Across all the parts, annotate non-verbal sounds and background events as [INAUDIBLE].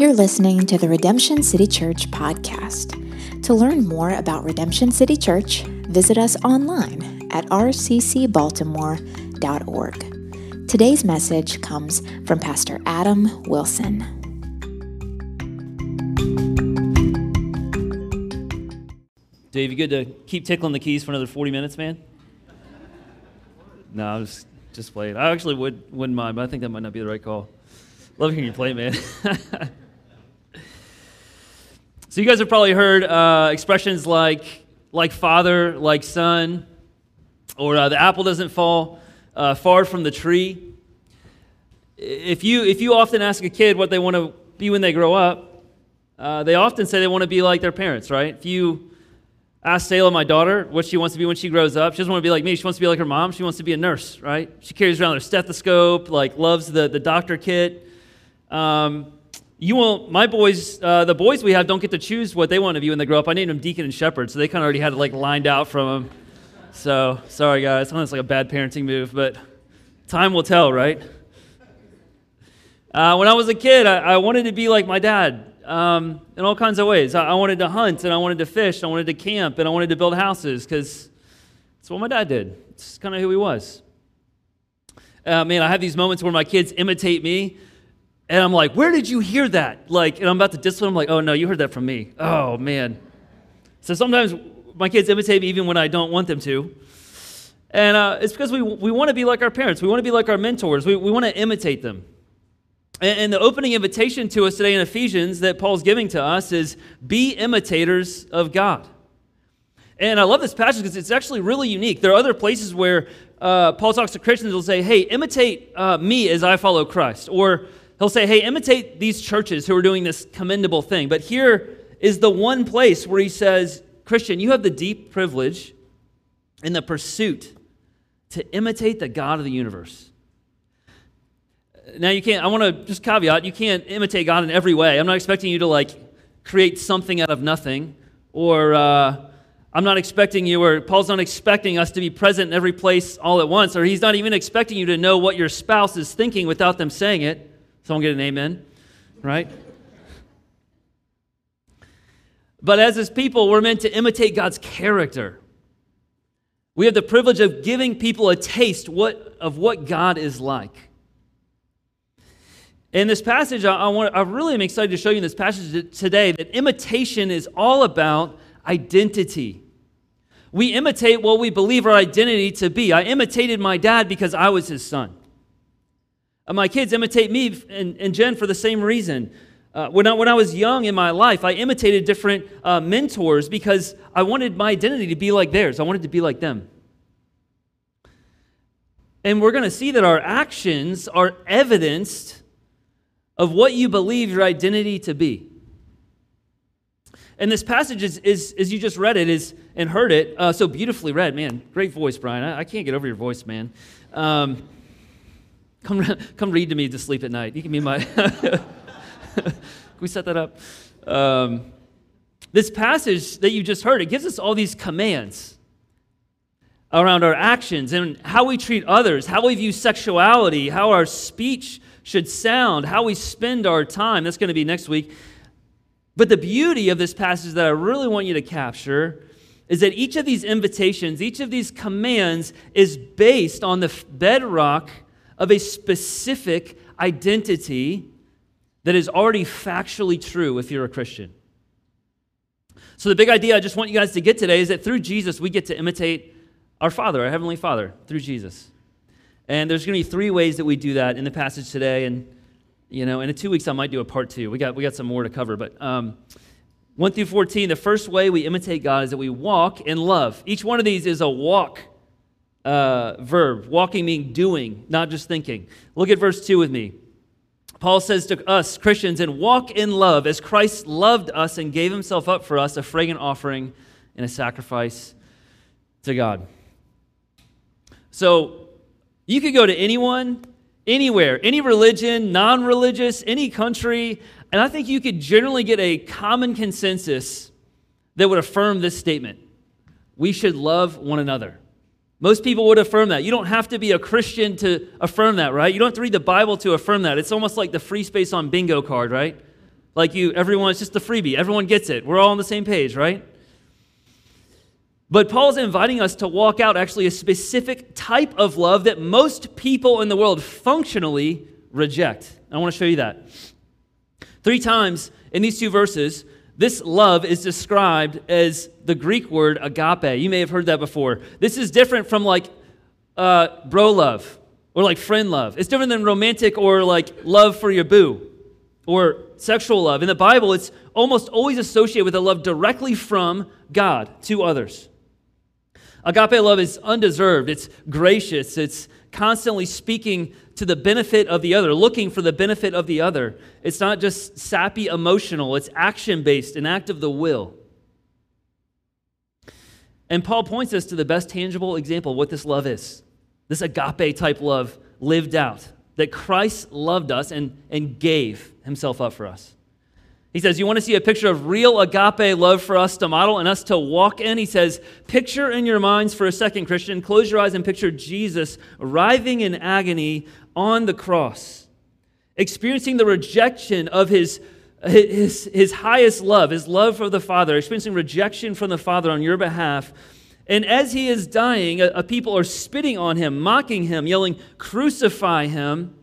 You're listening to the Redemption City Church podcast. To learn more about Redemption City Church, visit us online at rccbaltimore.org. Today's message comes from Pastor Adam Wilson. Dave, you good to keep tickling the keys for another 40 minutes, man? No, I was just playing. I actually would, wouldn't mind, but I think that might not be the right call. Love hearing you play, man. [LAUGHS] so you guys have probably heard uh, expressions like like father, like son, or uh, the apple doesn't fall uh, far from the tree. If you if you often ask a kid what they want to be when they grow up, uh, they often say they want to be like their parents, right? If you Ask Sayla, my daughter, what she wants to be when she grows up. She doesn't want to be like me. She wants to be like her mom. She wants to be a nurse, right? She carries around her stethoscope, like loves the, the doctor kit. Um, you won't, my boys, uh, the boys we have don't get to choose what they want to be when they grow up. I named them Deacon and Shepherd, so they kind of already had it like lined out from them. So, sorry guys, I know it's like a bad parenting move, but time will tell, right? Uh, when I was a kid, I, I wanted to be like my dad um, in all kinds of ways. I, I, wanted to hunt and I wanted to fish, and I wanted to camp and I wanted to build houses because that's what my dad did. It's kind of who he was. Uh, man, I have these moments where my kids imitate me and I'm like, where did you hear that? Like, and I'm about to discipline them, like, oh no, you heard that from me. Oh man. So sometimes my kids imitate me even when I don't want them to. And uh, it's because we, we want to be like our parents. We want to be like our mentors. We, we want to imitate them. And the opening invitation to us today in Ephesians that Paul's giving to us is be imitators of God. And I love this passage because it's actually really unique. There are other places where uh, Paul talks to Christians, he'll say, hey, imitate uh, me as I follow Christ. Or he'll say, hey, imitate these churches who are doing this commendable thing. But here is the one place where he says, Christian, you have the deep privilege in the pursuit to imitate the God of the universe. Now, you can't, I want to just caveat, you can't imitate God in every way. I'm not expecting you to like create something out of nothing, or uh, I'm not expecting you, or Paul's not expecting us to be present in every place all at once, or he's not even expecting you to know what your spouse is thinking without them saying it. Someone get an amen, right? But as his people, we're meant to imitate God's character. We have the privilege of giving people a taste what, of what God is like. In this passage, I, I, want, I really am excited to show you in this passage today that imitation is all about identity. We imitate what we believe our identity to be. I imitated my dad because I was his son. And my kids imitate me and, and Jen for the same reason. Uh, when, I, when I was young in my life, I imitated different uh, mentors because I wanted my identity to be like theirs. I wanted to be like them. And we're going to see that our actions are evidenced of what you believe your identity to be. And this passage is, is as you just read it, is and heard it, uh, so beautifully read. Man, great voice, Brian. I, I can't get over your voice, man. Um, come, come read to me to sleep at night. You can be my. [LAUGHS] can we set that up? Um, this passage that you just heard, it gives us all these commands around our actions and how we treat others, how we view sexuality, how our speech should sound, how we spend our time. That's going to be next week. But the beauty of this passage that I really want you to capture is that each of these invitations, each of these commands is based on the bedrock of a specific identity that is already factually true if you're a Christian. So, the big idea I just want you guys to get today is that through Jesus, we get to imitate our Father, our Heavenly Father, through Jesus. And there's going to be three ways that we do that in the passage today. And, you know, in two weeks, I might do a part two. We got, we got some more to cover. But um, 1 through 14, the first way we imitate God is that we walk in love. Each one of these is a walk uh, verb. Walking meaning doing, not just thinking. Look at verse 2 with me. Paul says to us, Christians, and walk in love as Christ loved us and gave himself up for us, a fragrant offering and a sacrifice to God. So, you could go to anyone, anywhere, any religion, non religious, any country, and I think you could generally get a common consensus that would affirm this statement. We should love one another. Most people would affirm that. You don't have to be a Christian to affirm that, right? You don't have to read the Bible to affirm that. It's almost like the free space on bingo card, right? Like you, everyone, it's just a freebie. Everyone gets it. We're all on the same page, right? But Paul's inviting us to walk out actually a specific type of love that most people in the world functionally reject. I want to show you that. Three times in these two verses, this love is described as the Greek word agape. You may have heard that before. This is different from like uh, bro love or like friend love. It's different than romantic or like love for your boo or sexual love. In the Bible, it's almost always associated with a love directly from God to others. Agape love is undeserved, it's gracious, it's constantly speaking to the benefit of the other, looking for the benefit of the other. It's not just sappy emotional, it's action based, an act of the will. And Paul points us to the best tangible example of what this love is this agape type love lived out, that Christ loved us and, and gave himself up for us. He says, You want to see a picture of real agape love for us to model and us to walk in? He says, Picture in your minds for a second, Christian, close your eyes and picture Jesus writhing in agony on the cross, experiencing the rejection of his, his, his highest love, his love for the Father, experiencing rejection from the Father on your behalf. And as he is dying, a, a people are spitting on him, mocking him, yelling, Crucify him.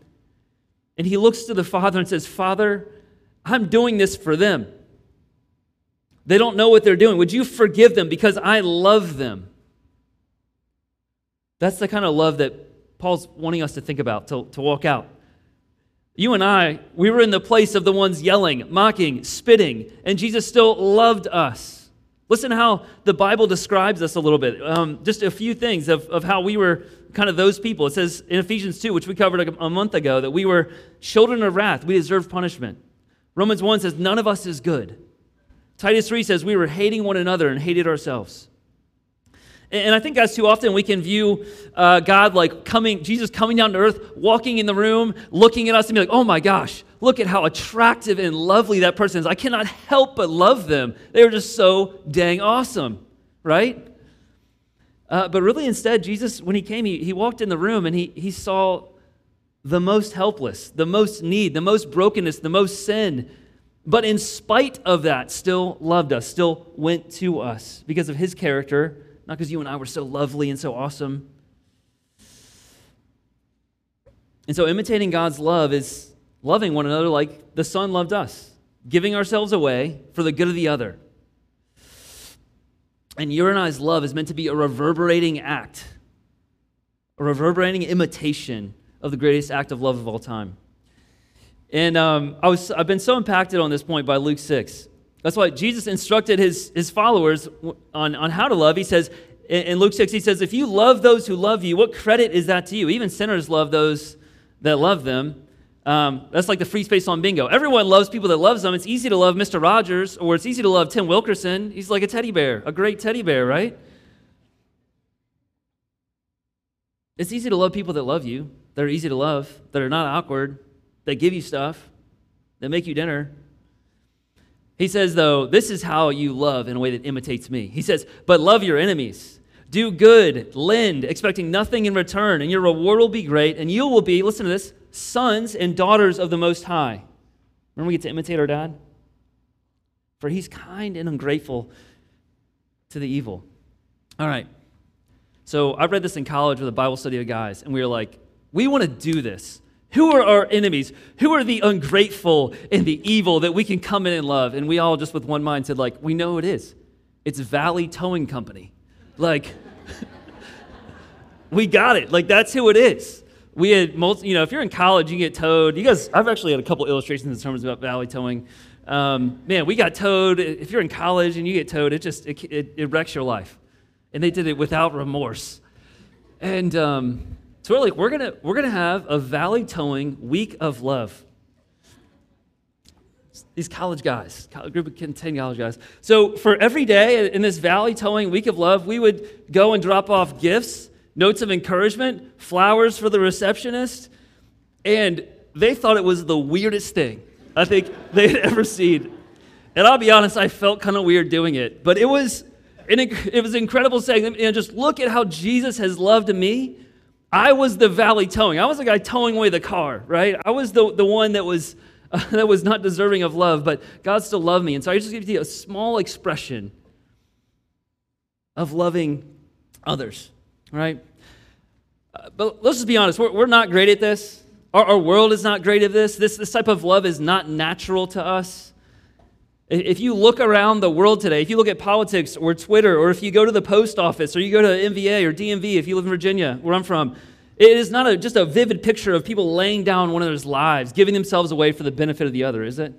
And he looks to the Father and says, Father, I'm doing this for them. They don't know what they're doing. Would you forgive them because I love them? That's the kind of love that Paul's wanting us to think about, to, to walk out. You and I, we were in the place of the ones yelling, mocking, spitting, and Jesus still loved us. Listen how the Bible describes us a little bit. Um, just a few things of, of how we were kind of those people. It says in Ephesians 2, which we covered a, a month ago, that we were children of wrath. We deserved punishment. Romans 1 says, None of us is good. Titus 3 says, We were hating one another and hated ourselves. And I think as too often we can view uh, God like coming, Jesus coming down to earth, walking in the room, looking at us and be like, oh my gosh, look at how attractive and lovely that person is. I cannot help but love them. They are just so dang awesome, right? Uh, but really, instead, Jesus, when he came, he, he walked in the room and he, he saw the most helpless, the most need, the most brokenness, the most sin. But in spite of that, still loved us, still went to us because of his character, not because you and I were so lovely and so awesome. And so, imitating God's love is loving one another like the Son loved us, giving ourselves away for the good of the other. And your and I's love is meant to be a reverberating act, a reverberating imitation of the greatest act of love of all time. And um, I was, I've been so impacted on this point by Luke 6. That's why Jesus instructed his, his followers on, on how to love. He says, in Luke 6, he says, If you love those who love you, what credit is that to you? Even sinners love those that love them. Um, that's like the free space on bingo. Everyone loves people that loves them. It's easy to love Mr. Rogers, or it's easy to love Tim Wilkerson. He's like a teddy bear, a great teddy bear, right? It's easy to love people that love you that are easy to love, that are not awkward, that give you stuff, that make you dinner. He says, though, this is how you love in a way that imitates me. He says, but love your enemies. Do good, lend, expecting nothing in return, and your reward will be great, and you will be, listen to this, sons and daughters of the Most High. Remember, we get to imitate our dad? For he's kind and ungrateful to the evil. All right. So I read this in college with a Bible study of guys, and we were like, we want to do this. Who are our enemies? Who are the ungrateful and the evil that we can come in and love? And we all just with one mind said, like, we know it is. It's Valley Towing Company. Like, [LAUGHS] we got it. Like, that's who it is. We had, multi, you know, if you're in college, you get towed. You guys, I've actually had a couple illustrations in terms about Valley Towing. Um, man, we got towed. If you're in college and you get towed, it just, it, it, it wrecks your life. And they did it without remorse. And, um, so we're like, we're gonna we're gonna have a valley towing week of love. These college guys, a group of 10 college guys. So for every day in this valley towing week of love, we would go and drop off gifts, notes of encouragement, flowers for the receptionist, and they thought it was the weirdest thing I think [LAUGHS] they had ever seen. And I'll be honest, I felt kind of weird doing it, but it was it was incredible saying, you know, just look at how Jesus has loved me I was the valley towing. I was the guy towing away the car, right? I was the, the one that was uh, [LAUGHS] that was not deserving of love, but God still loved me. And so I just give you a small expression of loving others, right? Uh, but let's just be honest, we're, we're not great at this. Our, our world is not great at this. this. This type of love is not natural to us. If you look around the world today, if you look at politics or Twitter, or if you go to the post office, or you go to MVA or DMV, if you live in Virginia, where I'm from, it is not a, just a vivid picture of people laying down one another's lives, giving themselves away for the benefit of the other, is it?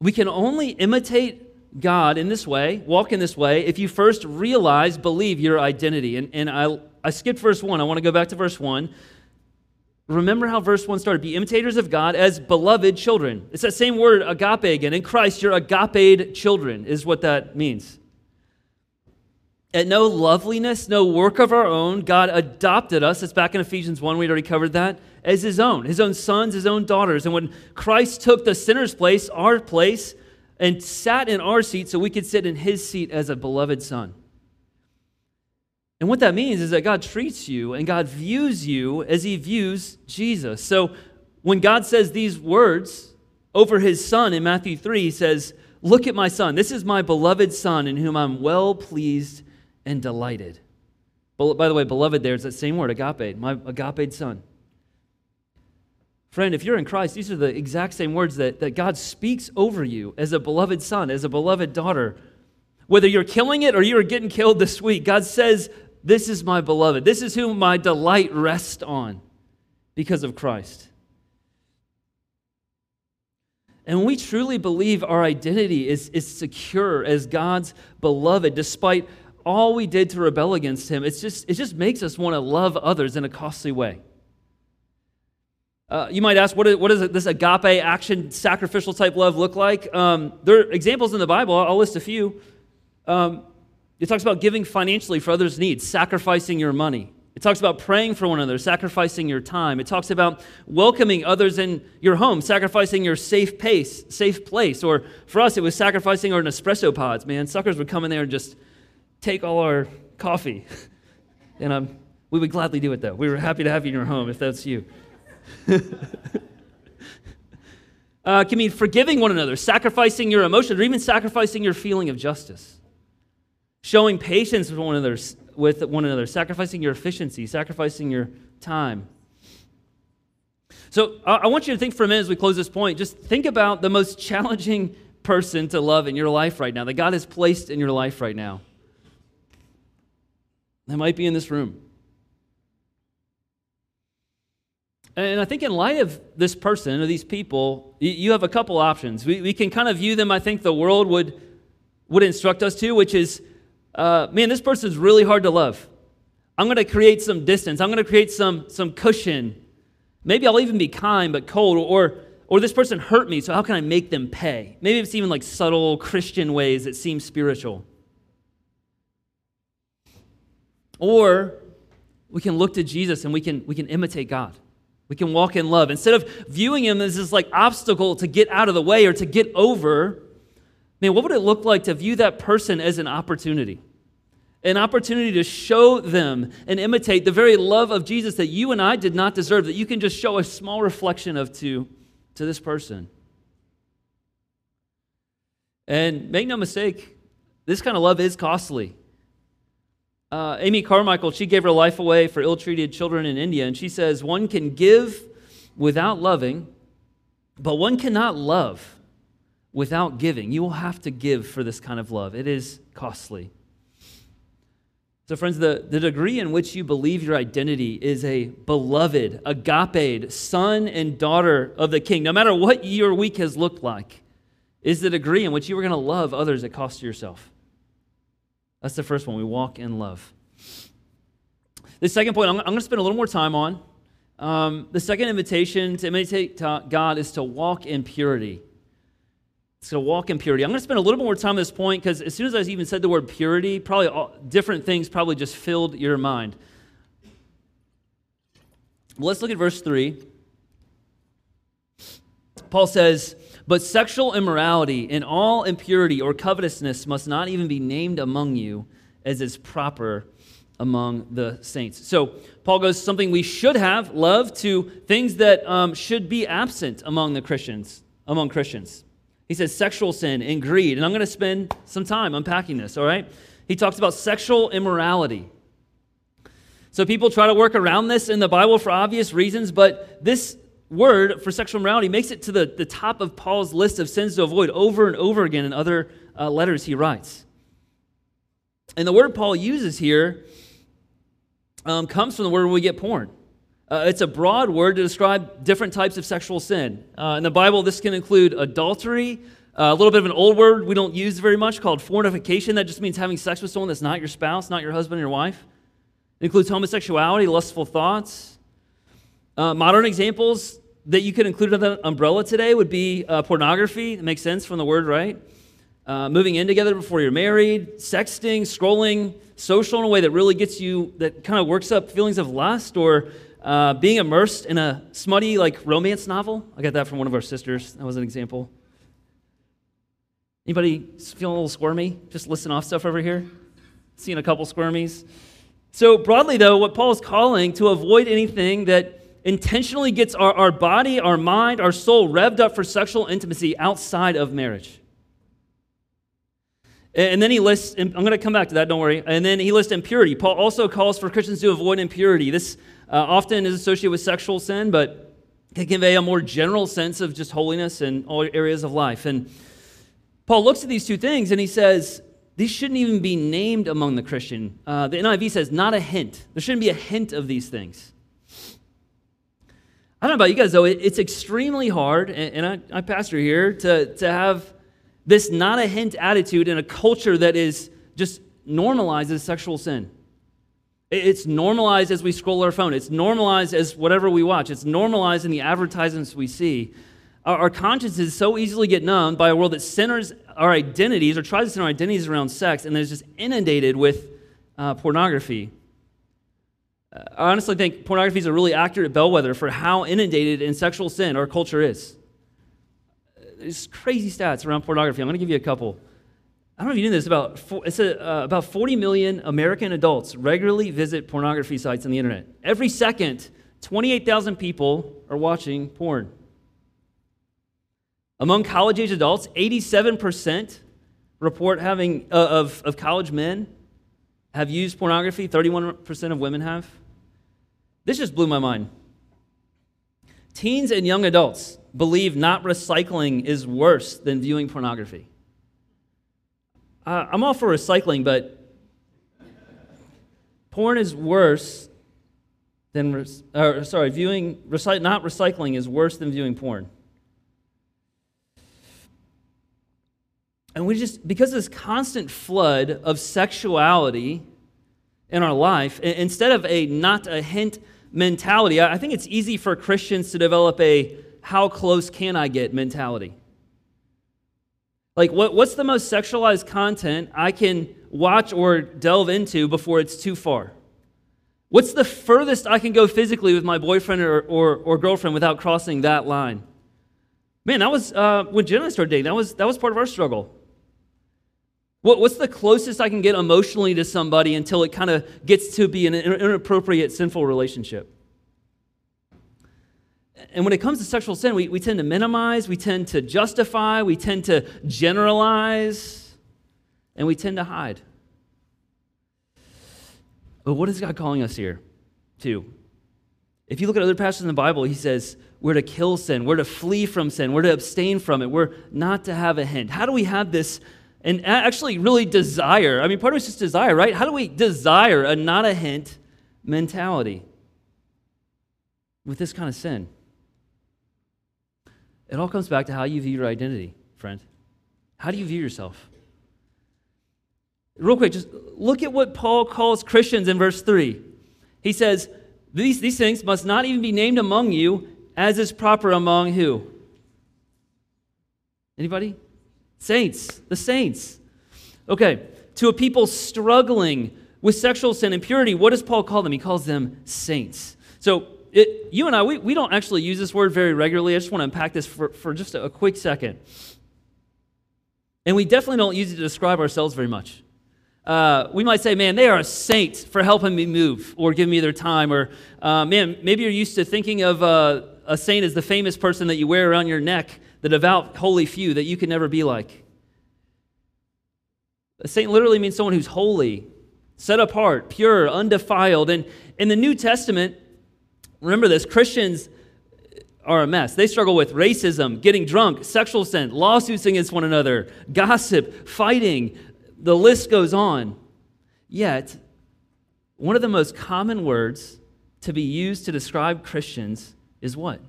We can only imitate God in this way, walk in this way, if you first realize, believe your identity. And, and I, I skipped verse 1. I want to go back to verse 1. Remember how verse 1 started. Be imitators of God as beloved children. It's that same word, agape, again. In Christ, you're agape children, is what that means. At no loveliness, no work of our own, God adopted us. It's back in Ephesians 1. We'd already covered that. As his own, his own sons, his own daughters. And when Christ took the sinner's place, our place, and sat in our seat so we could sit in his seat as a beloved son. And what that means is that God treats you and God views you as he views Jesus. So when God says these words over his son in Matthew 3, he says, Look at my son. This is my beloved son in whom I'm well pleased and delighted. By the way, beloved, there's that same word, agape, my agape son. Friend, if you're in Christ, these are the exact same words that, that God speaks over you as a beloved son, as a beloved daughter. Whether you're killing it or you're getting killed this week, God says, This is my beloved. This is whom my delight rests on because of Christ. And we truly believe our identity is, is secure as God's beloved, despite all we did to rebel against Him, it's just, it just makes us want to love others in a costly way. Uh, you might ask, what, does this agape action, sacrificial type love look like? Um, there are examples in the Bible. I'll list a few. Um, it talks about giving financially for others' needs, sacrificing your money. It talks about praying for one another, sacrificing your time. It talks about welcoming others in your home, sacrificing your safe pace, safe place. Or for us, it was sacrificing our Nespresso pods. Man, suckers would come in there and just take all our coffee. [LAUGHS] and um, we would gladly do it, though. We were happy to have you in your home if that's you. [LAUGHS] uh, can mean forgiving one another, sacrificing your emotions, or even sacrificing your feeling of justice. Showing patience with one another, with one another, sacrificing your efficiency, sacrificing your time. So I want you to think for a minute as we close this point. Just think about the most challenging person to love in your life right now, that God has placed in your life right now. That might be in this room. And I think, in light of this person or these people, you have a couple options. We, we can kind of view them, I think the world would, would instruct us to, which is uh, man, this person is really hard to love. I'm going to create some distance, I'm going to create some, some cushion. Maybe I'll even be kind but cold, or, or this person hurt me, so how can I make them pay? Maybe it's even like subtle Christian ways that seem spiritual. Or we can look to Jesus and we can, we can imitate God. We can walk in love. Instead of viewing him as this like obstacle to get out of the way or to get over, man, what would it look like to view that person as an opportunity? An opportunity to show them and imitate the very love of Jesus that you and I did not deserve, that you can just show a small reflection of to, to this person. And make no mistake, this kind of love is costly. Uh, Amy Carmichael, she gave her life away for ill treated children in India, and she says, One can give without loving, but one cannot love without giving. You will have to give for this kind of love, it is costly. So, friends, the, the degree in which you believe your identity is a beloved, agape, son and daughter of the king, no matter what your week has looked like, is the degree in which you are going to love others at cost to yourself. That's the first one. We walk in love. The second point I'm, I'm going to spend a little more time on. Um, the second invitation to imitate God is to walk in purity. It's to walk in purity. I'm going to spend a little bit more time on this point because as soon as I even said the word purity, probably all, different things probably just filled your mind. Well, let's look at verse 3. Paul says, but sexual immorality and all impurity or covetousness must not even be named among you as is proper among the saints. So Paul goes something we should have, love, to things that um, should be absent among the Christians, among Christians. He says sexual sin and greed. And I'm going to spend some time unpacking this, all right? He talks about sexual immorality. So people try to work around this in the Bible for obvious reasons, but this word for sexual immorality makes it to the, the top of Paul's list of sins to avoid over and over again in other uh, letters he writes. And the word Paul uses here um, comes from the word we get porn. Uh, it's a broad word to describe different types of sexual sin. Uh, in the Bible, this can include adultery, uh, a little bit of an old word we don't use very much called fornication. That just means having sex with someone that's not your spouse, not your husband or your wife. It includes homosexuality, lustful thoughts. Uh, modern examples that you could include under that umbrella today would be uh, pornography. It makes sense from the word, right? Uh, moving in together before you're married, sexting, scrolling, social in a way that really gets you, that kind of works up feelings of lust, or uh, being immersed in a smutty, like, romance novel. I got that from one of our sisters. That was an example. Anybody feeling a little squirmy? Just listen off stuff over here? Seeing a couple squirmies? So, broadly, though, what Paul is calling to avoid anything that intentionally gets our, our body, our mind, our soul revved up for sexual intimacy outside of marriage. And then he lists, I'm going to come back to that, don't worry. And then he lists impurity. Paul also calls for Christians to avoid impurity. This uh, often is associated with sexual sin, but can convey a more general sense of just holiness in all areas of life. And Paul looks at these two things and he says, these shouldn't even be named among the Christian. Uh, the NIV says, not a hint. There shouldn't be a hint of these things. I don't know about you guys, though, it, it's extremely hard, and, and I, I pastor here, to, to have this not a hint attitude in a culture that is just normalizes sexual sin. It's normalized as we scroll our phone. It's normalized as whatever we watch. It's normalized in the advertisements we see. Our, our consciences so easily get numbed by a world that centers our identities or tries to center our identities around sex and is just inundated with uh, pornography. Uh, I honestly think pornography is a really accurate bellwether for how inundated in sexual sin our culture is there's crazy stats around pornography. I'm going to give you a couple. I don't know if you knew this. About it's a, uh, about 40 million American adults regularly visit pornography sites on the internet. Every second, 28,000 people are watching porn. Among college-age adults, 87% report having uh, of, of college men have used pornography. 31% of women have. This just blew my mind. Teens and young adults believe not recycling is worse than viewing pornography. Uh, I'm all for recycling, but porn is worse than, or, sorry, viewing, recy- not recycling is worse than viewing porn. And we just, because of this constant flood of sexuality in our life, instead of a not a hint mentality, I think it's easy for Christians to develop a how close can I get mentality. Like, what, what's the most sexualized content I can watch or delve into before it's too far? What's the furthest I can go physically with my boyfriend or, or, or girlfriend without crossing that line? Man, that was, uh, when Jen and I started dating, that was, that was part of our struggle. What, what's the closest I can get emotionally to somebody until it kind of gets to be an inappropriate, sinful relationship? And when it comes to sexual sin, we, we tend to minimize, we tend to justify, we tend to generalize, and we tend to hide. But what is God calling us here to? If you look at other passages in the Bible, he says we're to kill sin, we're to flee from sin, we're to abstain from it, we're not to have a hint. How do we have this and actually really desire? I mean, part of it's just desire, right? How do we desire a not a hint mentality with this kind of sin? It all comes back to how you view your identity, friend. How do you view yourself? Real quick, just look at what Paul calls Christians in verse 3. He says, These, these things must not even be named among you, as is proper among who? Anybody? Saints, the saints. Okay, to a people struggling with sexual sin and purity, what does Paul call them? He calls them saints. So it, you and I, we, we don't actually use this word very regularly. I just want to unpack this for, for just a, a quick second. And we definitely don't use it to describe ourselves very much. Uh, we might say, man, they are a saint for helping me move or giving me their time. Or, uh, man, maybe you're used to thinking of uh, a saint as the famous person that you wear around your neck, the devout, holy few that you can never be like. A saint literally means someone who's holy, set apart, pure, undefiled. And in the New Testament, remember this Christians are a mess. They struggle with racism, getting drunk, sexual sin, lawsuits against one another, gossip, fighting. The list goes on. Yet, one of the most common words to be used to describe Christians is what?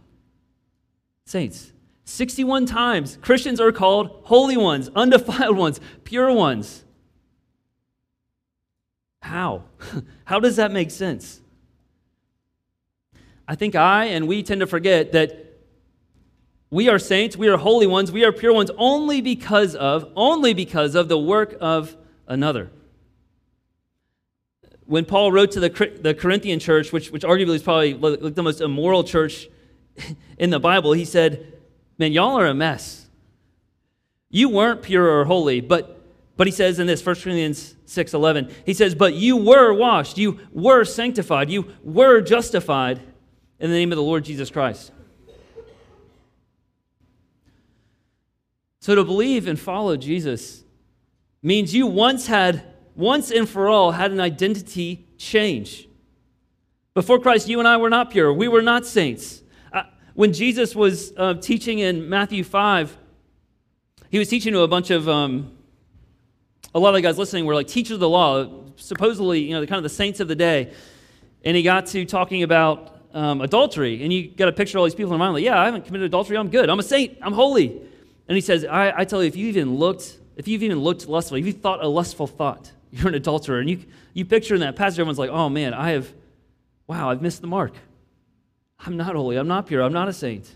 Saints. 61 times Christians are called holy ones, undefiled ones, pure ones. How? [LAUGHS] How does that make sense? I think I and we tend to forget that we are saints, we are holy ones, we are pure ones only because of, only because of the work of another. When Paul wrote to the, the Corinthian church, which, which arguably is probably the most immoral church [LAUGHS] in the Bible, he said, Man, y'all are a mess. You weren't pure or holy, but, but he says in this, 1 Corinthians 6.11, he says, But you were washed, you were sanctified, you were justified in the name of the Lord Jesus Christ. So to believe and follow Jesus means you once had, once and for all, had an identity change. Before Christ, you and I were not pure. We were not saints. Uh, when Jesus was uh, teaching in Matthew 5, he was teaching to a bunch of, um, a lot of the guys listening were like teachers of the law, supposedly, you know, the kind of the saints of the day. And he got to talking about um, adultery, and you got a picture of all these people in mind, like, yeah, I haven't committed adultery, I'm good, I'm a saint, I'm holy. And he says, I, I tell you, if you even looked, if you've even looked lustfully, if you thought a lustful thought, [LAUGHS] you're an adulterer. And you, you picture in that passage, everyone's like, oh man, I have, wow, I've missed the mark. I'm not holy, I'm not pure, I'm not a saint.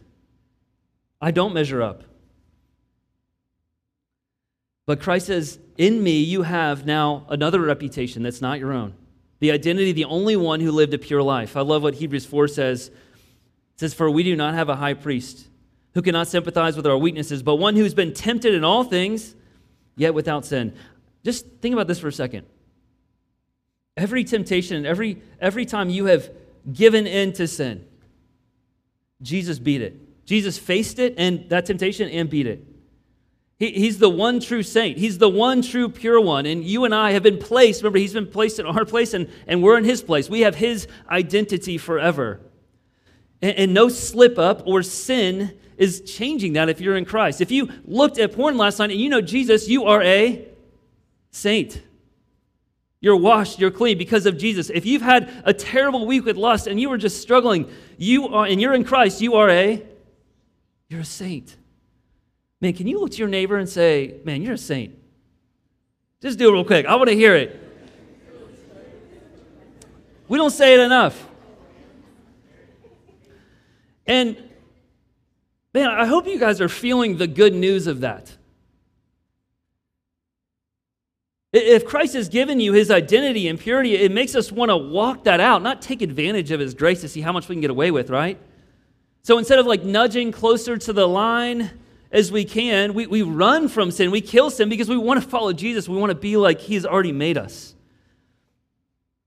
I don't measure up. But Christ says, in me, you have now another reputation that's not your own the identity, the only one who lived a pure life. I love what Hebrews 4 says. It says, For we do not have a high priest who cannot sympathize with our weaknesses, but one who's been tempted in all things, yet without sin. Just think about this for a second. Every temptation, every, every time you have given in to sin, Jesus beat it. Jesus faced it and that temptation and beat it. He, he's the one true saint. He's the one true pure one. And you and I have been placed, remember, he's been placed in our place and, and we're in his place. We have his identity forever. And, and no slip up or sin is changing that if you're in Christ. If you looked at porn last night and you know Jesus, you are a saint. You're washed, you're clean because of Jesus. If you've had a terrible week with lust and you were just struggling, you are and you're in Christ, you are a you're a saint. Man, can you look to your neighbor and say, Man, you're a saint? Just do it real quick. I want to hear it. We don't say it enough. And man, I hope you guys are feeling the good news of that. If Christ has given you his identity and purity, it makes us want to walk that out, not take advantage of his grace to see how much we can get away with, right? So instead of like nudging closer to the line, as we can. We, we run from sin. We kill sin because we want to follow Jesus. We want to be like He's already made us.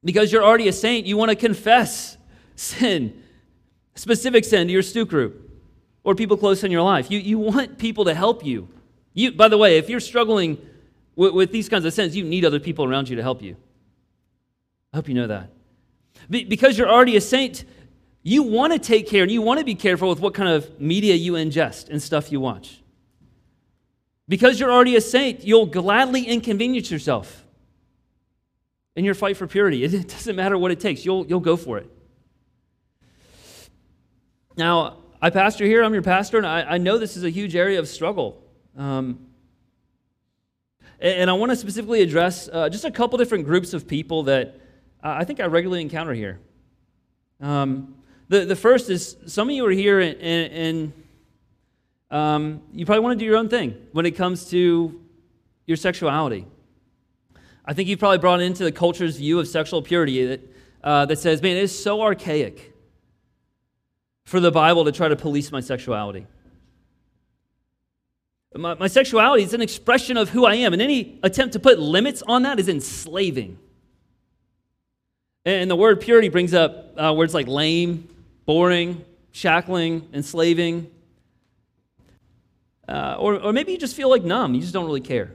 Because you're already a saint, you want to confess [LAUGHS] sin, specific sin to your stu group or people close in your life. You, you want people to help you. you. By the way, if you're struggling with, with these kinds of sins, you need other people around you to help you. I hope you know that. Be, because you're already a saint, you want to take care and you want to be careful with what kind of media you ingest and stuff you watch. Because you're already a saint, you'll gladly inconvenience yourself in your fight for purity. [LAUGHS] It doesn't matter what it takes, you'll, you'll go for it. Now, I pastor here, I'm your pastor, and I, I know this is a huge area of struggle. Um, and, and, I want to specifically address uh, just a couple different groups of people that uh, I think I regularly encounter here. Um, the, the first is some of you are here and, and um, you probably want to do your own thing when it comes to your sexuality. I think you've probably brought into the culture's view of sexual purity that, uh, that says, man, it is so archaic for the Bible to try to police my sexuality. My, my sexuality is an expression of who I am, and any attempt to put limits on that is enslaving. And the word purity brings up uh, words like lame, boring, shackling, enslaving. Uh, or, or maybe you just feel like numb, you just don't really care.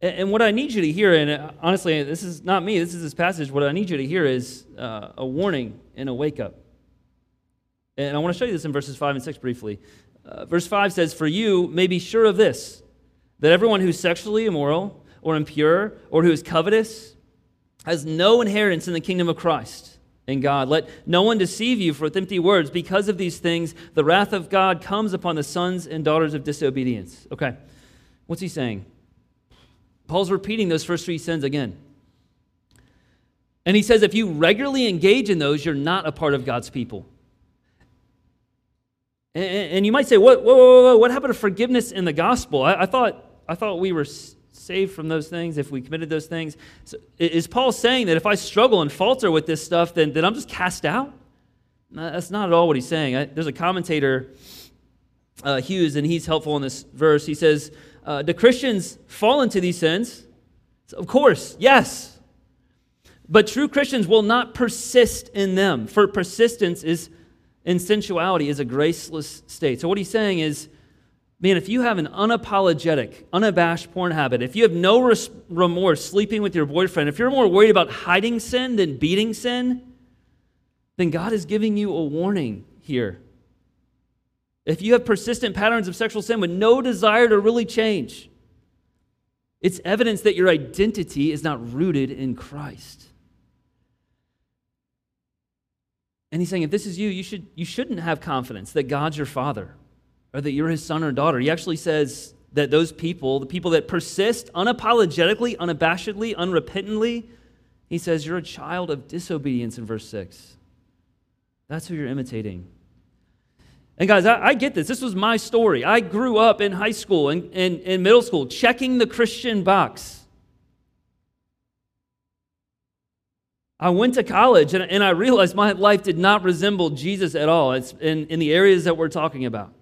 And, and, what I need you to hear, and uh, honestly, this is not me, this is this passage, what I need you to hear is uh, a warning and a wake up. And I want to show you this in verses 5 and 6 briefly. Uh, verse 5 says, For you may be sure of this, that everyone who's sexually immoral or impure or who is covetous has no inheritance in the kingdom of Christ and God. Let no one deceive you with empty words. Because of these things, the wrath of God comes upon the sons and daughters of disobedience. Okay, what's he saying? Paul's repeating those first three sins again. And he says if you regularly engage in those, you're not a part of God's people. And, and you might say, what, whoa, whoa, whoa, what happened to forgiveness in the gospel? I, I, thought, I thought we were saved from those things if we committed those things. So is Paul saying that if I struggle and falter with this stuff, then, then I'm just cast out? No, that's not at all what he's saying. I, there's a commentator, uh, Hughes, and he's helpful in this verse. He says, uh, Do Christians fall into these sins? Of course, yes. But true Christians will not persist in them, for persistence is in sensuality is a graceless state. So, what he's saying is, man, if you have an unapologetic, unabashed porn habit, if you have no res- remorse sleeping with your boyfriend, if you're more worried about hiding sin than beating sin, then God is giving you a warning here. If you have persistent patterns of sexual sin with no desire to really change, it's evidence that your identity is not rooted in Christ. And he's saying, if this is you, you, should, you shouldn't have confidence that God's your father or that you're his son or daughter. He actually says that those people, the people that persist unapologetically, unabashedly, unrepentantly, he says, you're a child of disobedience in verse 6. That's who you're imitating. And guys, I, I, get this. This was my story. I grew up in high school and in middle school checking the Christian box. I went to college and, and I realized my life did not resemble Jesus at all it's in, in the areas that we're talking about.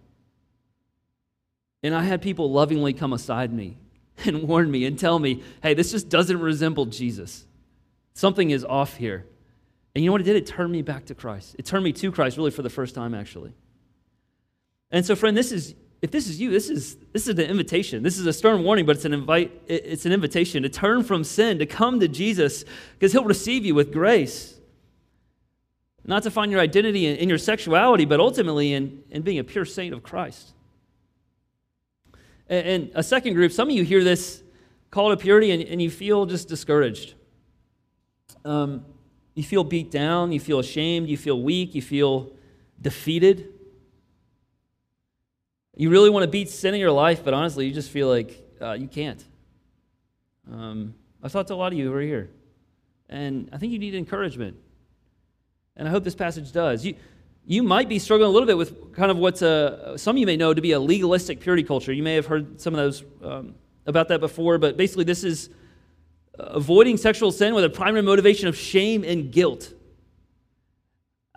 And I had people lovingly come aside me [LAUGHS] and warn me and tell me, hey, this just doesn't resemble Jesus. Something is off here. And you know what it did? It turned me back to Christ. It turned me to Christ really for the first time, actually. And so, friend, this is if this is you, this is this is an invitation. This is a stern warning, but it's an invite. It's an invitation to turn from sin, to come to Jesus, because He'll receive you with grace. Not to find your identity in, in your sexuality, but ultimately in, in being a pure saint of Christ. And, and a second group, some of you hear this call to purity and, and you feel just discouraged. Um, you feel beat down, you feel ashamed, you feel weak, you feel defeated. You really want to beat sin in your life, but honestly, you just feel like uh, you can't. Um, I've talked to a lot of you are here, and I think you need encouragement. And I hope this passage does. You, you might be struggling a little bit with kind of what's a, some of you may know to be a legalistic purity culture. You may have heard some of those um, about that before, but basically, this is avoiding sexual sin with a primary motivation of shame and guilt.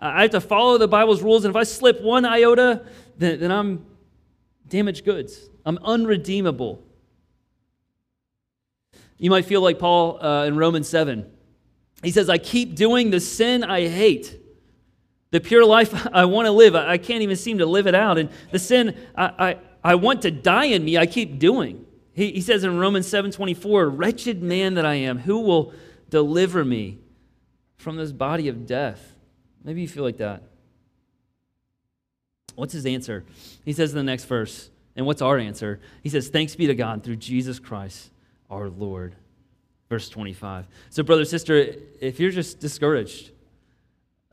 I have to follow the Bible's rules, and if I slip one iota, then, then I'm damaged goods. I'm unredeemable. You might feel like Paul uh, in Romans 7. He says, I keep doing the sin I hate. The pure life I want to live, I can't even seem to live it out. And the sin I, I, I want to die in me, I keep doing. He, he says in Romans 7 24, Wretched man that I am, who will deliver me from this body of death? Maybe you feel like that. What's his answer? He says in the next verse, and what's our answer? He says, Thanks be to God through Jesus Christ our Lord. Verse 25. So, brother, sister, if you're just discouraged,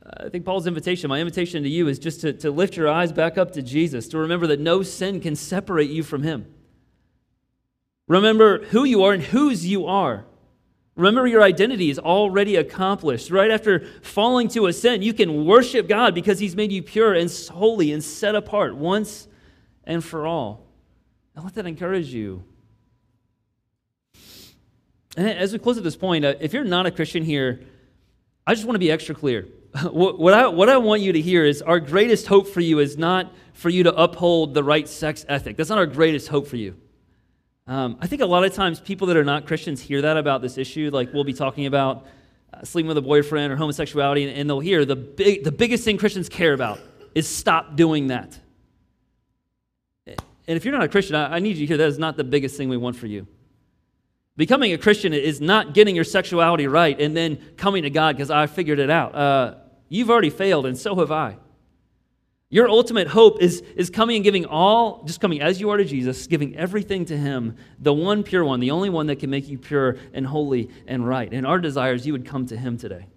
I think Paul's invitation, my invitation to you is just to, to lift your eyes back up to Jesus, to remember that no sin can separate you from him. Remember who you are and whose you are. Remember, your identity is already accomplished. Right after falling to a sin, you can worship God because He's made you pure and holy and set apart once and for all. And let that encourage you. And as we close at this point, uh, if you're not a Christian here, I just want to be extra clear. [LAUGHS] what, I, what I want you to hear is our greatest hope for you is not for you to uphold the right sex ethic. That's not our greatest hope for you. Um, I think a lot of times people that are not Christians hear that about this issue. Like we'll be talking about uh, sleeping with a boyfriend or homosexuality, and, and they'll hear the, big, the biggest thing Christians care about is stop doing that. And if you're not a Christian, I, I need you to hear that is not the biggest thing we want for you. Becoming a Christian is not getting your sexuality right and then coming to God because I figured it out. Uh, you've already failed, and so have I. Your ultimate hope is, is coming and giving all, just coming as you are to Jesus, giving everything to Him, the one pure one, the only one that can make you pure and holy and right. And our desire is you would come to Him today.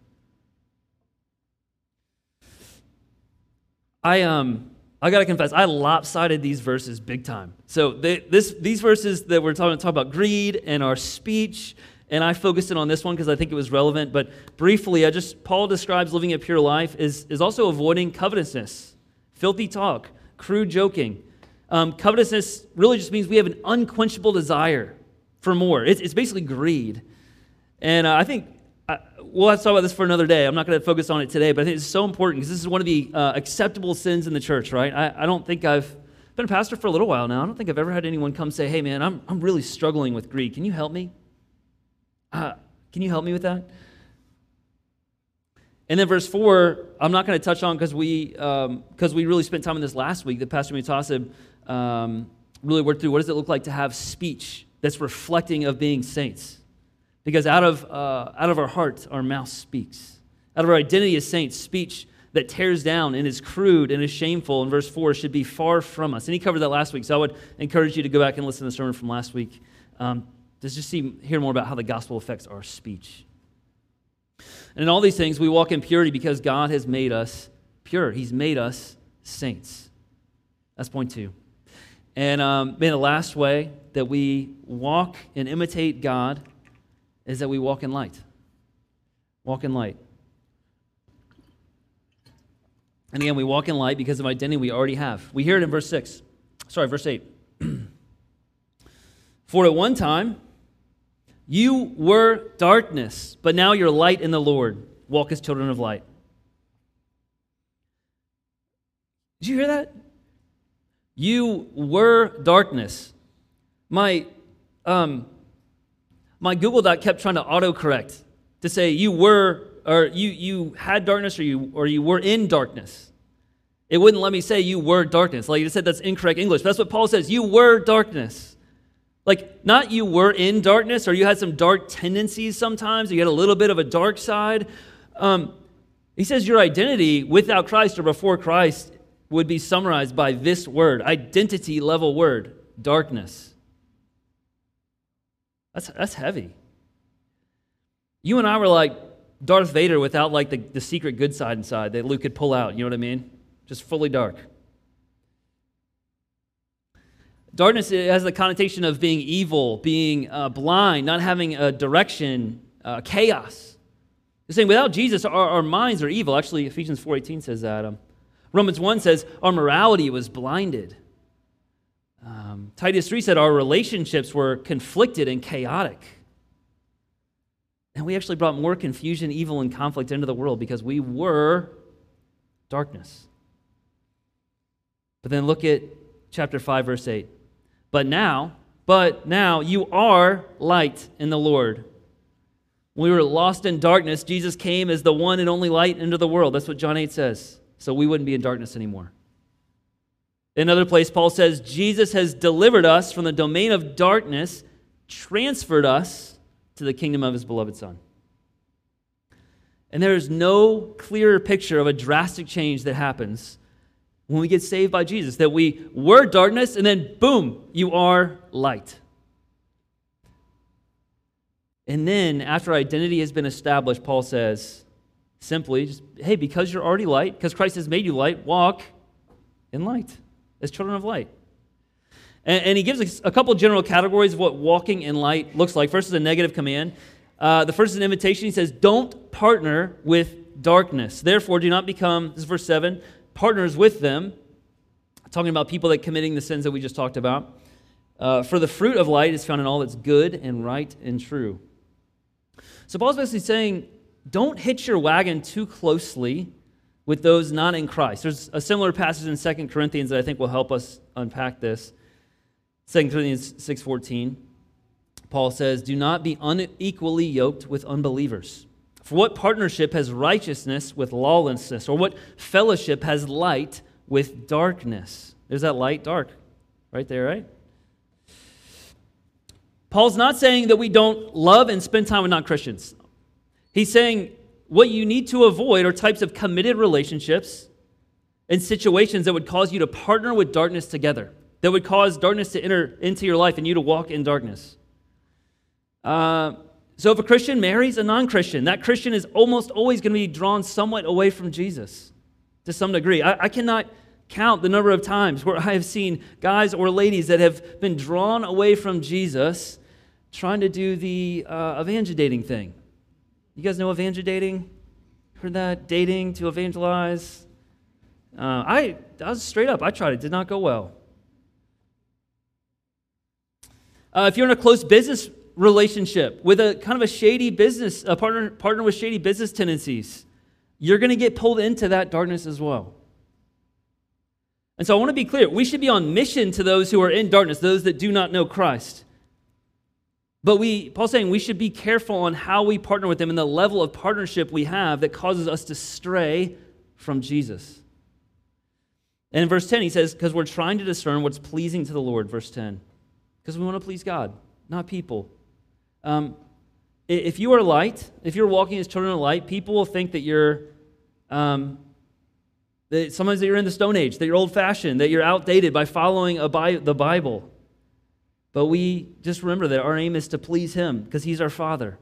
I, um, I got to confess, I lopsided these verses big time. So they, this, these verses that we're talking, talking about greed and our speech, and I focused in on this one because I think it was relevant. But briefly, I just Paul describes living a pure life is, is also avoiding covetousness, filthy talk, crude joking. Um, covetousness really just means we have an unquenchable desire for more. It's, it's basically greed. And uh, I think we'll have to talk about this for another day. I'm not going to focus on it today, but I think it's so important because this is one of the uh, acceptable sins in the church, right? I, I don't think I've been a pastor for a little while now. I don't think I've ever had anyone come say, hey, man, I'm, I'm really struggling with greed. Can you help me? Uh, can you help me with that? And then verse 4, I'm not going to touch on because we, because um, we really spent time on this last week. That Pastor Mutasib um, really worked through what does it look like to have speech that's reflecting of being saints? Because out of, uh, out of our hearts, our mouth speaks. Out of our identity as saints, speech that tears down and is crude and is shameful in verse 4 should be far from us. And he covered that last week, so I would encourage you to go back and listen to the sermon from last week um, to just see, hear more about how the gospel affects our speech. And in all these things, we walk in purity because God has made us pure. He's made us saints. That's point two. And um, the last way that we walk and imitate God is that we walk in light. Walk in light. And again, we walk in light because of identity we already have. We hear it in verse 6. Sorry, verse 8. [CLEARS THROAT] For at one time you were darkness, but now you're light in the Lord. Walk as children of light. Did you hear that? You were darkness. My um, my Google Doc kept trying to autocorrect to say you were or you you had darkness or you or you were in darkness. It wouldn't let me say you were darkness. Like it said that's incorrect English. That's what Paul says. You were darkness. Like not you were in darkness or you had some dark tendencies sometimes, or you had a little bit of a dark side. Um, he says your identity without Christ or before Christ would be summarized by this word, identity level word, darkness. That's, that's heavy. You and I were like Darth Vader without like the, the secret good side inside that Luke could pull out. You know what I mean? Just fully dark. Darkness has the connotation of being evil, being uh, blind, not having a direction, uh, chaos. He's saying without Jesus, our, our, minds are evil. Actually, Ephesians 4.18 says that. Um, Romans 1 says our morality was blinded. Um, Titus 3 said our relationships were conflicted and chaotic. And we actually brought more confusion, evil, and conflict into the world because we were darkness. But then look at chapter 5, verse 8. But now, but now you are light in the Lord. When we were lost in darkness, Jesus came as the one and only light into the world. That's what John 8 says. So we wouldn't be in darkness anymore. In another place, Paul says, Jesus has delivered us from the domain of darkness, transferred us to the kingdom of his beloved Son. And there is no clearer picture of a drastic change that happens when we get saved by Jesus that we were darkness, and then boom, you are light. And then, after identity has been established, Paul says simply, just, hey, because you're already light, because Christ has made you light, walk in light as children of light. And, and he gives a, a couple general categories of what walking in light looks like. First is a negative command. Uh, the first is an invitation. He says, Don't partner with darkness. Therefore, do not become, this is verse 7, partners with them. Talking about people that committing the sins that we just talked about. Uh, for the fruit of light is found in all that's good and right and true. So Paul's basically saying, don't hitch your wagon too closely with those not in Christ. There's a similar passage in 2 Corinthians that I think will help us unpack this. 2 Corinthians 6:14. Paul says, "Do not be unequally yoked with unbelievers. For what partnership has righteousness with lawlessness, or what fellowship has light with darkness?" There's that light dark right there, right? Paul's not saying that we don't love and spend time with non Christians. He's saying what you need to avoid are types of committed relationships and situations that would cause you to partner with darkness together, that would cause darkness to enter into your life and you to walk in darkness. Uh, so if a Christian marries a non Christian, that Christian is almost always going to be drawn somewhat away from Jesus to some degree. I, I cannot count the number of times where [LAUGHS] I have seen guys or ladies that have been drawn away from Jesus trying to do the uh, dating thing. You guys know dating? Heard that? Dating to evangelize? Uh, I, I was straight up. I tried it. Did not go well. Uh, if you're in a close business relationship with a kind of a shady business, a partner, partner with shady business tendencies, you're going to get pulled into that darkness as well. And so I want to be clear. We should be on mission to those who are in darkness, those that do not know Christ. But we, Paul's saying we should be careful on how we partner with them and the level of partnership we have that causes us to stray from Jesus. And in verse 10, he says, because we're trying to discern what's pleasing to the Lord, verse 10. Because we want to please God, not people. Um, if you are light, if you're walking as children of light, people will think that you're um, that sometimes that you're in the Stone Age, that you're old fashioned, that you're outdated by following Bi- the Bible. But we just remember that our aim is to please Him because He's our Father.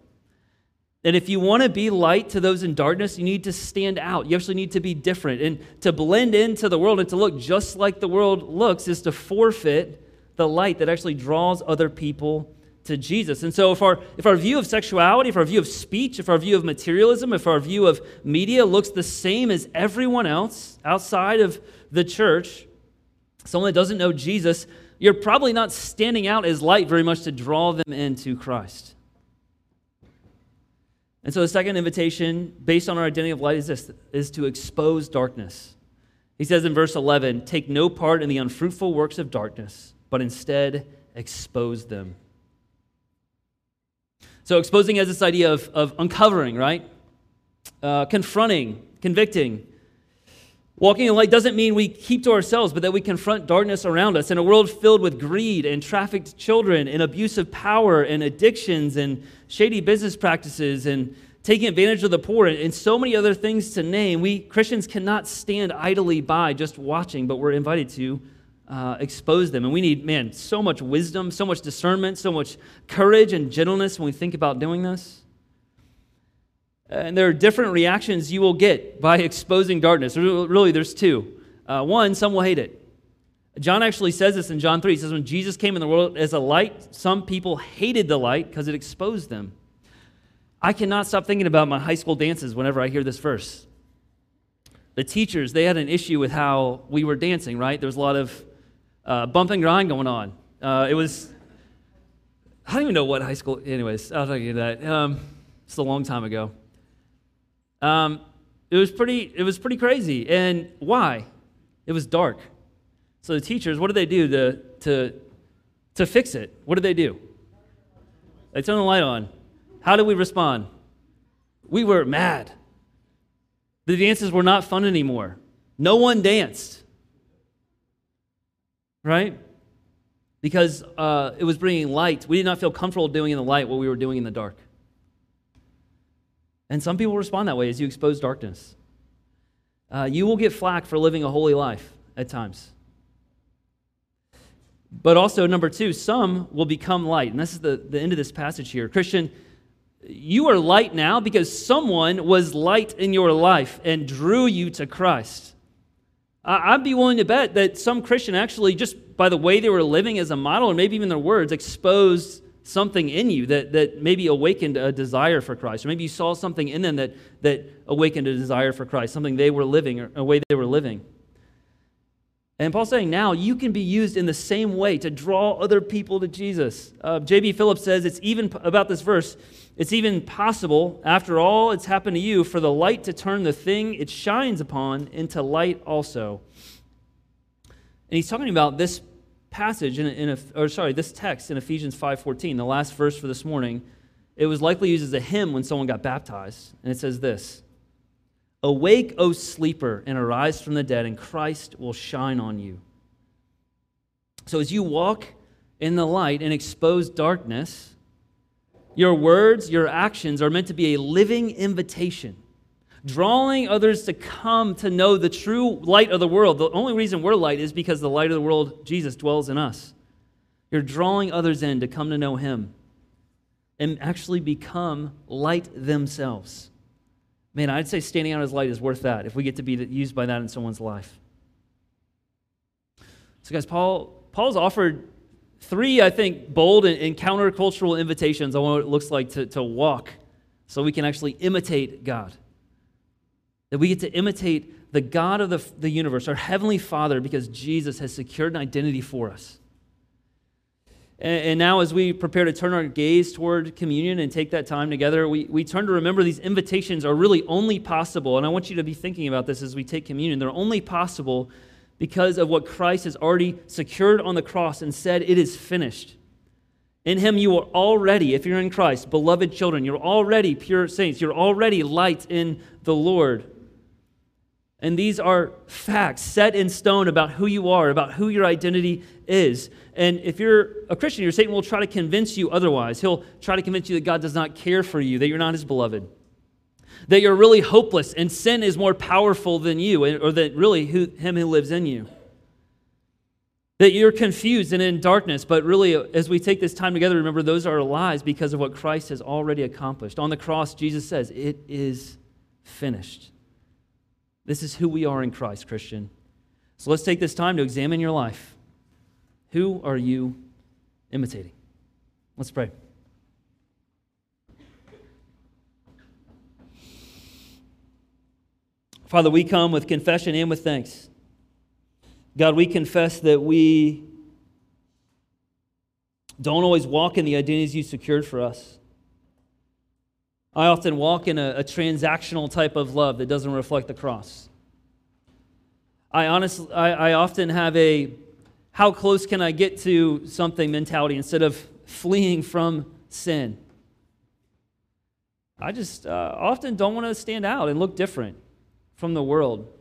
And if you want to be light to those in darkness, you need to stand out. You actually need to be different. And to blend into the world and to look just like the world looks is to forfeit the light that actually draws other people to Jesus. And so if our if our view of sexuality, if our view of speech, if our view of materialism, if our view of media looks the same as everyone else outside of the church, someone that doesn't know Jesus, you're probably not standing out as light very much to draw them into Christ. And so the second invitation, based on our identity of light, is this is to expose darkness. He says in verse 11, take no part in the unfruitful works of darkness, but instead expose them. So, exposing has this idea of, of uncovering, right? Uh, confronting, convicting. Walking in light doesn't mean we keep to ourselves, but that we confront darkness around us. In a world filled with greed and trafficked children and abusive power and addictions and shady business practices and taking advantage of the poor and so many other things to name, we Christians cannot stand idly by just watching, but we're invited to uh, expose them. And we need, man, so much wisdom, so much discernment, so much courage and gentleness when we think about doing this. And there are different reactions you will get by exposing darkness. Really, there's two. Uh, one, some will hate it. John actually says this in John 3. He says, When Jesus came in the world as a light, some people hated the light because it exposed them. I cannot stop thinking about my high school dances whenever I hear this verse. The teachers, they had an issue with how we were dancing, right? There was a lot of uh, bump and grind going on. Uh, it was, I don't even know what high school, anyways, I'll tell you that. Um, it's a long time ago. Um, it was pretty, it was pretty crazy. And why? It was dark. So the teachers, what did they do to, to, to fix it? What did they do? They turned the light on. How did we respond? We were mad. The dances were not fun anymore. No one danced right? Because uh, it was bringing light. We did not feel comfortable doing in the light what we were doing in the dark. And some people respond that way as you expose darkness. Uh, you will get flack for living a holy life at times. But also, number two, some will become light. And this is the, the end of this passage here. Christian, you are light now because someone was light in your life and drew you to Christ. I'd be willing to bet that some Christian actually, just by the way they were living as a model, or maybe even their words, exposed something in you that, that maybe awakened a desire for Christ. Or maybe you saw something in them that, that awakened a desire for Christ, something they were living, or a way they were living. And Paul's saying now you can be used in the same way to draw other people to Jesus. Uh, J.B. Phillips says it's even about this verse, it's even possible, after all it's happened to you, for the light to turn the thing it shines upon into light also. And he's talking about this passage in, in a, or sorry, this text in Ephesians 5:14, the last verse for this morning. It was likely used as a hymn when someone got baptized, and it says this: Awake, O sleeper, and arise from the dead, and Christ will shine on you. So as you walk in the light and expose darkness, your words, your actions are meant to be a living invitation, drawing others to come to know the true light of the world. The only reason we're light is because the light of the world, Jesus, dwells in us. You're drawing others in to come to know Him and actually become light themselves. Man, I'd say standing out as light is worth that if we get to be used by that in someone's life. So, guys, Paul, Paul's offered three, I think, bold and, countercultural invitations on what it looks like to, to walk so we can actually imitate God. That we get to imitate the God of the, the universe, our Heavenly Father, because Jesus has secured an identity for us. And, now, as we prepare to turn our gaze toward communion and take that time together, we, we turn to remember these invitations are really only possible. And I want you to be thinking about this as we take communion. They're only possible because of what Christ has already secured on the cross and said, It is finished. In him, you are already, if you're in Christ, beloved children. You're already pure saints. You're already light in the Lord. And these are facts set in stone about who you are, about who your identity is. And if you're a Christian, your Satan will try to convince you otherwise. He'll try to convince you that God does not care for you, that you're not his beloved, that you're really hopeless and sin is more powerful than you, or that really who, him who lives in you. That you're confused and in darkness, but really, as we take this time together, remember those are lies because of what Christ has already accomplished. On the cross, Jesus says, It is finished. This is who we are in Christ, Christian. So let's take this time to examine your life. Who are you imitating? Let's pray. Father, we come with confession and with thanks. God, we confess that we don't always walk in the identities you secured for us. I often walk in a, a, transactional type of love that doesn't reflect the cross. I honestly, I, I often have a how close can I get to something mentality instead of fleeing from sin. I just uh, often don't want to stand out and look different from the world.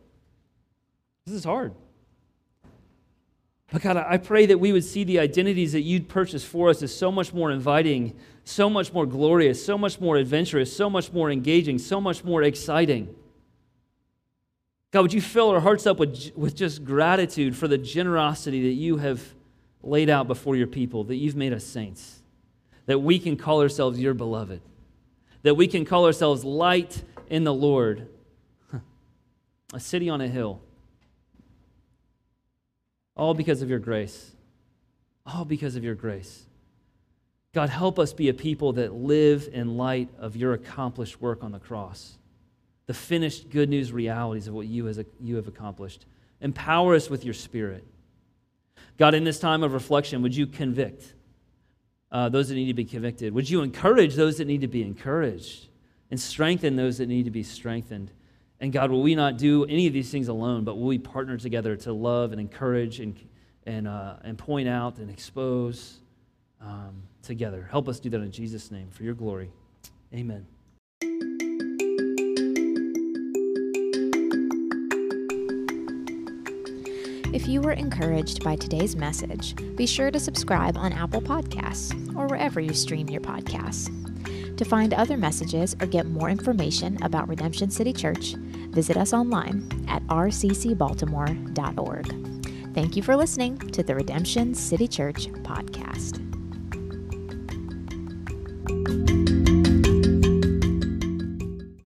This is hard. But God, I pray that we would see the identities that you'd purchased for us as so much more inviting, so much more glorious, so much more adventurous, so much more engaging, so much more exciting. God, would you fill our hearts up with, with just gratitude for the generosity that you have laid out before your people, that you've made us saints, that we can call ourselves your beloved, that we can call ourselves light in the Lord, [LAUGHS] a city on a hill. All because of your grace. All because of your grace. God, help us be a people that live in light of your accomplished work on the cross the finished good news realities of what you, has, you have accomplished. Empower us with your spirit. God, in this time of reflection, would you convict uh, those that need to be convicted? Would you encourage those that need to be encouraged and strengthen those that need to be strengthened? And God, will we not do any of these things alone, but will we partner together to love and encourage and, and, uh, and point out and expose um, together? Help us do that in Jesus' name for your glory. Amen. If you were encouraged by today's message, be sure to subscribe on Apple Podcasts or wherever you stream your podcasts. To find other messages or get more information about Redemption City Church, visit us online at rccbaltimore.org. Thank you for listening to the Redemption City Church podcast.